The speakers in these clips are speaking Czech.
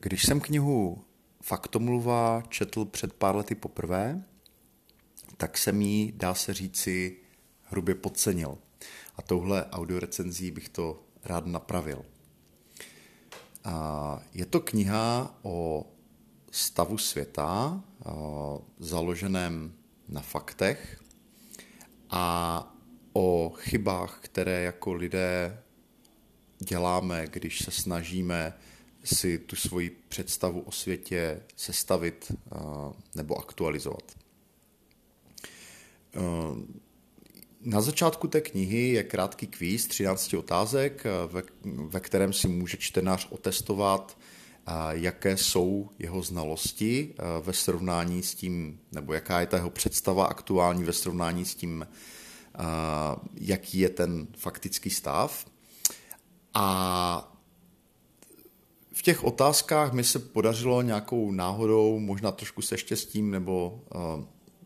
Když jsem knihu Faktomluva četl před pár lety poprvé, tak jsem ji, dá se říci, hrubě podcenil. A touhle audiorecenzí bych to rád napravil. A je to kniha o stavu světa, založeném na faktech a o chybách, které jako lidé děláme, když se snažíme si tu svoji představu o světě sestavit nebo aktualizovat. Na začátku té knihy je krátký kvíz 13 otázek, ve, ve kterém si může čtenář otestovat, jaké jsou jeho znalosti ve srovnání s tím, nebo jaká je ta jeho představa aktuální ve srovnání s tím, jaký je ten faktický stav. A v těch otázkách mi se podařilo nějakou náhodou, možná trošku se štěstím, nebo uh,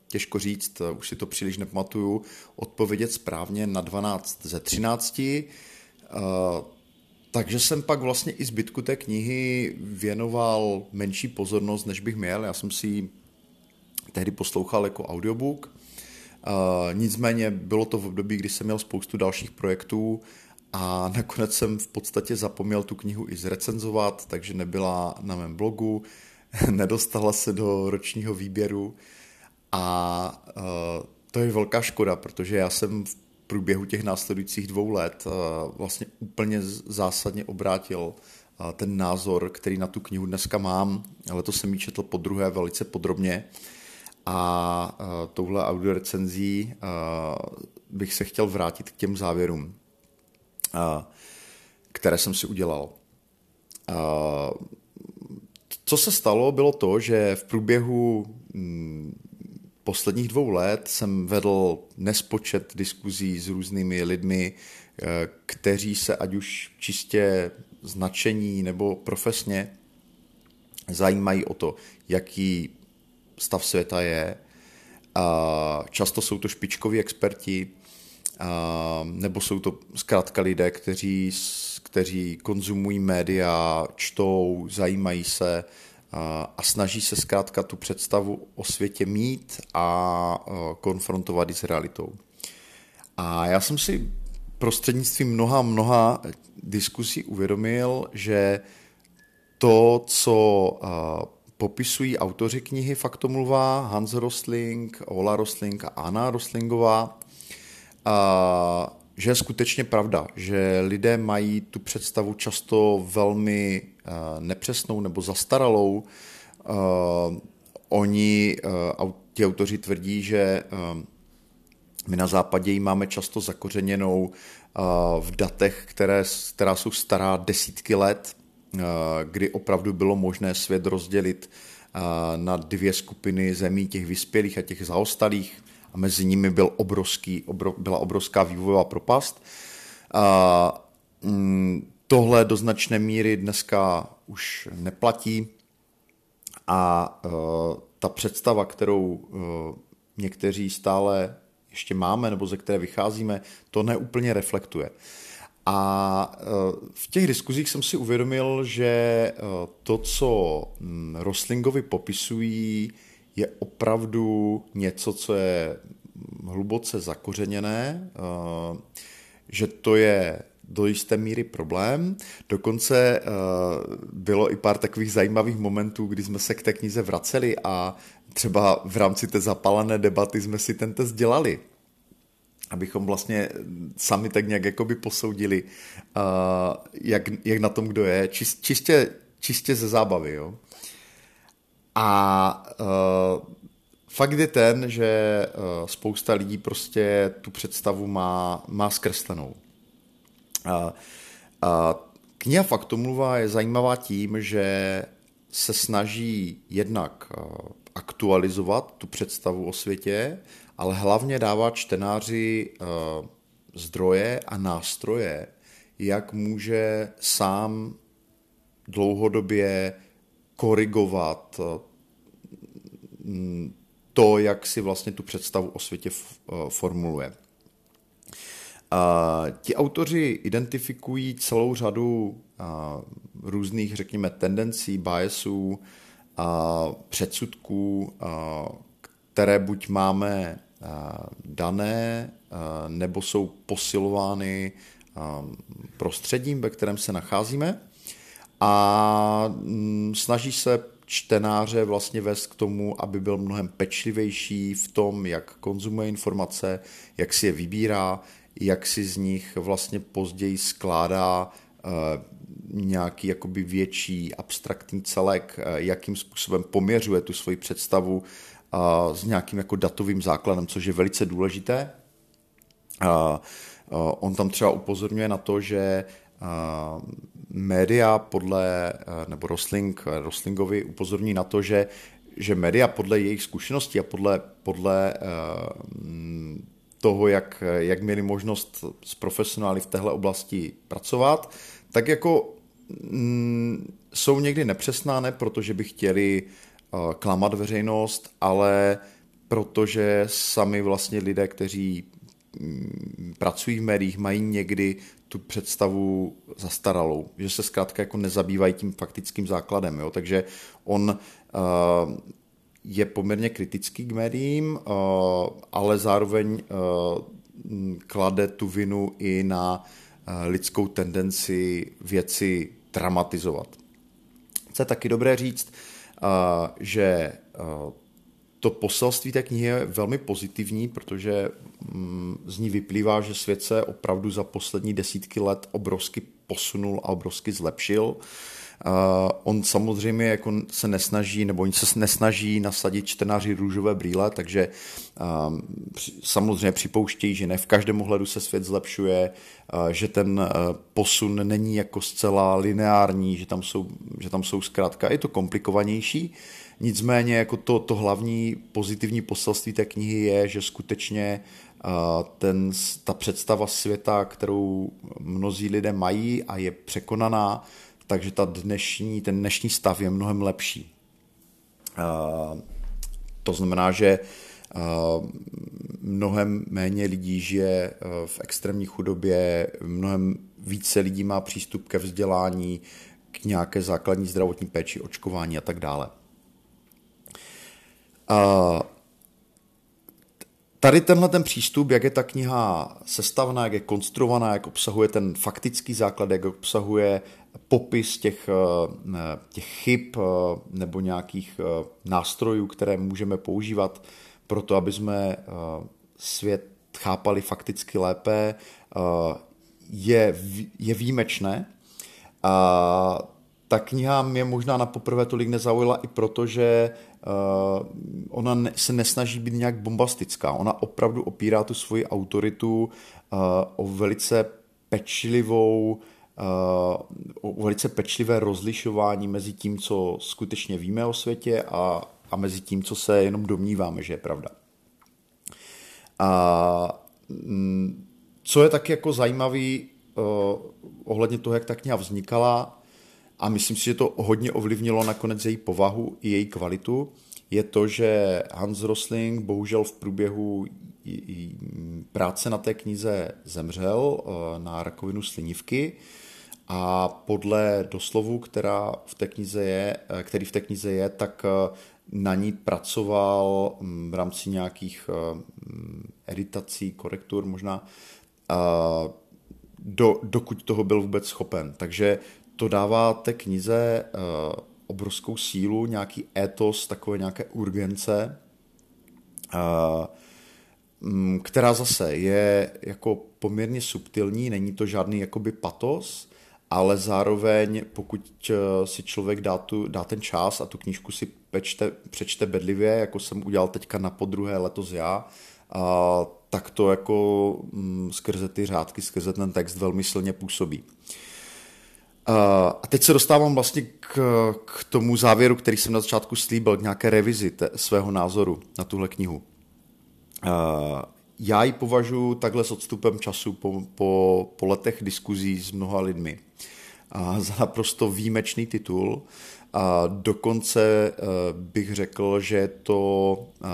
těžko říct, uh, už si to příliš nepamatuju, odpovědět správně na 12 ze 13. Uh, takže jsem pak vlastně i zbytku té knihy věnoval menší pozornost, než bych měl. Já jsem si ji tehdy poslouchal jako audiobook. Nicméně bylo to v období, kdy jsem měl spoustu dalších projektů a nakonec jsem v podstatě zapomněl tu knihu i zrecenzovat, takže nebyla na mém blogu, nedostala se do ročního výběru. A uh, to je velká škoda, protože já jsem v průběhu těch následujících dvou let uh, vlastně úplně zásadně obrátil uh, ten názor, který na tu knihu dneska mám, ale to jsem ji četl po druhé velice podrobně. A uh, touhle audiorecenzí uh, bych se chtěl vrátit k těm závěrům které jsem si udělal. Co se stalo, bylo to, že v průběhu mm, posledních dvou let jsem vedl nespočet diskuzí s různými lidmi, e, kteří se ať už čistě značení nebo profesně zajímají o to, jaký stav světa je. Často jsou to špičkoví experti, nebo jsou to zkrátka lidé, kteří, kteří konzumují média, čtou, zajímají se a, snaží se zkrátka tu představu o světě mít a konfrontovat ji s realitou. A já jsem si prostřednictvím mnoha, mnoha diskusí uvědomil, že to, co popisují autoři knihy Faktomluva, Hans Rosling, Ola Rosling a Anna Roslingová, a že je skutečně pravda, že lidé mají tu představu často velmi uh, nepřesnou nebo zastaralou. Uh, oni, uh, ti autoři tvrdí, že my na západě ji máme často zakořeněnou v datech, které, která jsou stará desítky let, kdy opravdu bylo možné svět rozdělit na dvě skupiny zemí, těch vyspělých a těch zaostalých a mezi nimi byl obrovský, obro, byla obrovská vývojová propast. A, mm, tohle do značné míry dneska už neplatí a uh, ta představa, kterou uh, někteří stále ještě máme nebo ze které vycházíme, to neúplně reflektuje. A v těch diskuzích jsem si uvědomil, že to, co mm, Roslingovi popisují, je opravdu něco, co je hluboce zakořeněné, eh, že to je do jisté míry problém. Dokonce eh, bylo i pár takových zajímavých momentů, kdy jsme se k té knize vraceli a třeba v rámci té zapalené debaty jsme si ten test dělali abychom vlastně sami tak nějak jakoby posoudili, eh, jak, jak na tom kdo je, čistě, čistě ze zábavy. Jo? A uh, fakt je ten, že uh, spousta lidí prostě tu představu má, má zkreslenou. Uh, uh, kniha Faktomluva je zajímavá tím, že se snaží jednak uh, aktualizovat tu představu o světě, ale hlavně dává čtenáři uh, zdroje a nástroje, jak může sám dlouhodobě korigovat eh, to, jak si vlastně tu představu o světě eh, formuluje. A ti autoři identifikují celou řadu různých, řekněme, tendencí, biasů, předsudků, které buď máme dané, nebo jsou posilovány prostředím, ve kterém se nacházíme a mm, snaží se čtenáře vlastně vést k tomu, aby byl mnohem pečlivější v tom, jak konzumuje informace, jak si je vybírá, jak si z nich vlastně později skládá eh, nějaký jakoby větší abstraktní celek, eh, jakým způsobem poměřuje tu svoji představu eh, s nějakým jako datovým základem, což je velice důležité. On tam třeba upozorňuje na to, že média podle, nebo Rosling, Roslingovi upozorní na to, že, že média podle jejich zkušeností a podle, podle toho, jak, jak měli možnost s profesionály v téhle oblasti pracovat, tak jako mm, jsou někdy nepřesná, ne protože by chtěli klamat veřejnost, ale protože sami vlastně lidé, kteří pracují v médiích, mají někdy tu představu zastaralou, že se zkrátka jako nezabývají tím faktickým základem. Jo? Takže on uh, je poměrně kritický k médiím, uh, ale zároveň uh, klade tu vinu i na lidskou tendenci věci dramatizovat. Co je taky dobré říct, že to poselství té knihy je velmi pozitivní, protože mm, z ní vyplývá, že svět se opravdu za poslední desítky let obrovsky posunul a obrovsky zlepšil. Uh, on samozřejmě jako se nesnaží, nebo oni se nesnaží nasadit čtenáři růžové brýle, takže uh, samozřejmě připouštějí, že ne v každém ohledu se svět zlepšuje, uh, že ten uh, posun není jako zcela lineární, že tam jsou, že tam jsou zkrátka, je to komplikovanější, nicméně jako to, to hlavní pozitivní poselství té knihy je, že skutečně ten, ta představa světa, kterou mnozí lidé mají a je překonaná, takže ta dnešní, ten dnešní stav je mnohem lepší. Uh, to znamená, že uh, mnohem méně lidí žije v extrémní chudobě, mnohem více lidí má přístup ke vzdělání, k nějaké základní zdravotní péči, očkování a tak dále. Tady tenhle ten přístup, jak je ta kniha sestavná, jak je konstruovaná, jak obsahuje ten faktický základ, jak obsahuje popis těch, eh, těch chyb eh, nebo nějakých eh, nástrojů, které můžeme používat pro to, aby jsme svět chápali fakticky lépe, je, je výjimečné. A ta kniha mě možná na poprvé tolik nezaujala i proto, že ona se nesnaží být nějak bombastická. Ona opravdu opírá tu svoji autoritu o velice pečlivou o velice pečlivé rozlišování mezi tím, co skutečně víme o světě a, a mezi tím, co se jenom domníváme, že je pravda. A mm, co je tak jako zajímavý ohledně toho, jak ta kniha vznikala, a myslím si, že to hodně ovlivnilo nakonec její povahu i její kvalitu, je to, že Hans Rosling bohužel v průběhu práce na té knize zemřel uh, na rakovinu slinivky, a podle doslovu, která v té knize je, eh, který v té knize je, tak eh, na ní pracoval mm, v rámci nějakých eh, mm, editací, korektur možná, do, dokud toho byl vůbec schopen. Takže to dává té knize obrovskou sílu, nějaký étos, takové nějaké urgence, mm, která zase je jako poměrně subtilní, není to žádný jakoby patos, ale zároveň pokud eh, si člověk dá, tu, dá ten čas a tu knížku si pečte, přečte bedlivě, jako jsem udělal teďka na podruhé letos já, a, tak to jako mm, skrze ty řádky, skrze ten text velmi silně působí. A teď se dostávám vlastně k, k tomu závěru, který jsem na začátku slíbil, k nějaké revizi te, svého názoru na tuhle knihu. Já ji považuji takhle s odstupem času po, po, po letech diskuzí s mnoha lidmi a za naprosto výjimečný titul. A dokonce eh, bych řekl, že je to eh,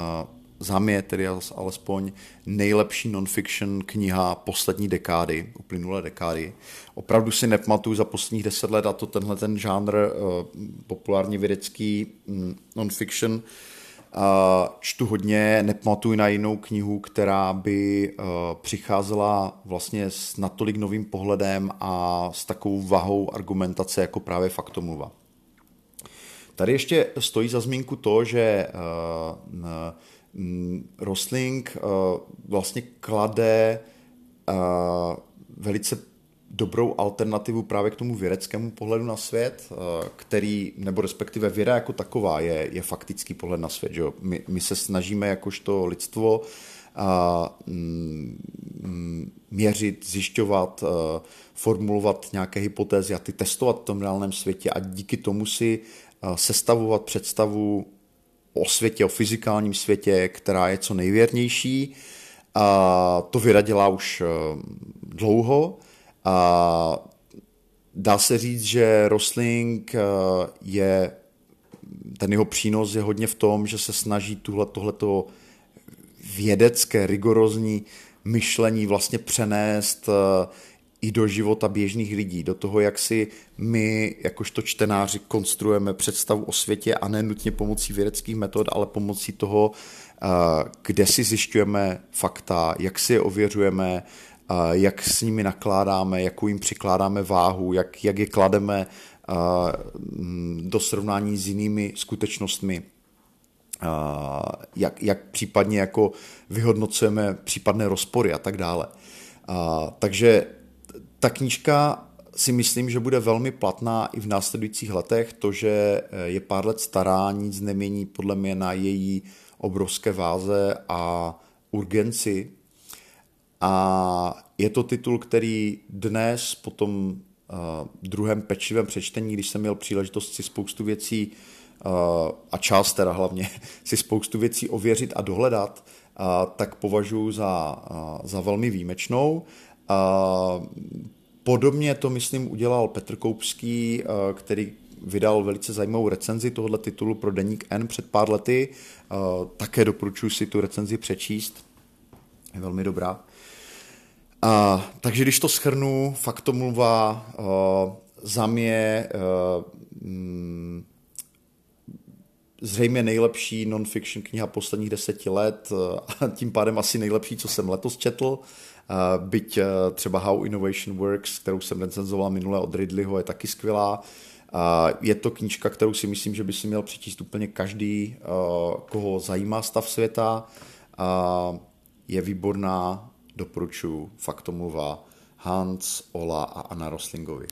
za mě tedy alespoň nejlepší non-fiction kniha poslední dekády, uplynulé dekády. Opravdu si nepamatuju za posledních deset let a to tenhle ten žánr uh, populárně vědecký mm, non-fiction čtu hodně, nepamatuju na jinou knihu, která by uh, přicházela vlastně s natolik novým pohledem a s takovou vahou argumentace jako právě faktomluva. Tady ještě stojí za zmínku to, že uh, Rosling uh, vlastně klade uh, velice dobrou alternativu právě k tomu vědeckému pohledu na svět, který, nebo respektive věda jako taková je, je faktický pohled na svět. Že jo? My, my se snažíme jakožto lidstvo a, mm, měřit, zjišťovat, formulovat nějaké hypotézy a ty testovat v tom reálném světě a díky tomu si sestavovat představu o světě, o fyzikálním světě, která je co nejvěrnější. A to věda dělá už e, dlouho. A dá se říct, že Rosling e, je, ten jeho přínos je hodně v tom, že se snaží tuhle, tohleto vědecké, rigorózní myšlení vlastně přenést e, i do života běžných lidí, do toho, jak si my, jakožto čtenáři, konstruujeme představu o světě a ne nutně pomocí vědeckých metod, ale pomocí toho, eh, kde si zjišťujeme fakta, jak si je ověřujeme, eh, jak s nimi nakládáme, jakou jim přikládáme váhu, jak, jak je klademe eh, do srovnání s jinými skutečnostmi. Jak, jak případně jako vyhodnocujeme případné rozpory a tak dále. takže ta knížka si myslím, že bude velmi platná i v následujících letech. To, že eh, je pár let stará, nic nemění podle mě na její obrovské váze a urgenci. A je to titul, který dnes po tom uh, druhém pečivém přečtení, když jsem měl příležitost si spoustu věcí uh, a část teda hlavně si spoustu věcí ověřit a dohledat, uh, tak považuji za, uh, za velmi výjimečnou. A podobně to, myslím, udělal Petr Koupský, který vydal velice zajímavou recenzi tohoto titulu pro Deník N před pár lety. Také doporučuji si tu recenzi přečíst. Je velmi dobrá. A, takže když to schrnu, faktomluva uh, za mě mm, zřejmě nejlepší non-fiction kniha posledních deseti let a tím pádem asi nejlepší, co jsem letos četl. Byť eh, třeba How Innovation Works, kterou jsem recenzoval minule od Ridleyho, je taky skvělá. Je to knížka, kterou si myslím, že by si měl přečíst úplně každý, eh, koho zajímá stav světa. Je výborná, doporučuji, faktomluva Hans, Ola a Anna Roslingovi.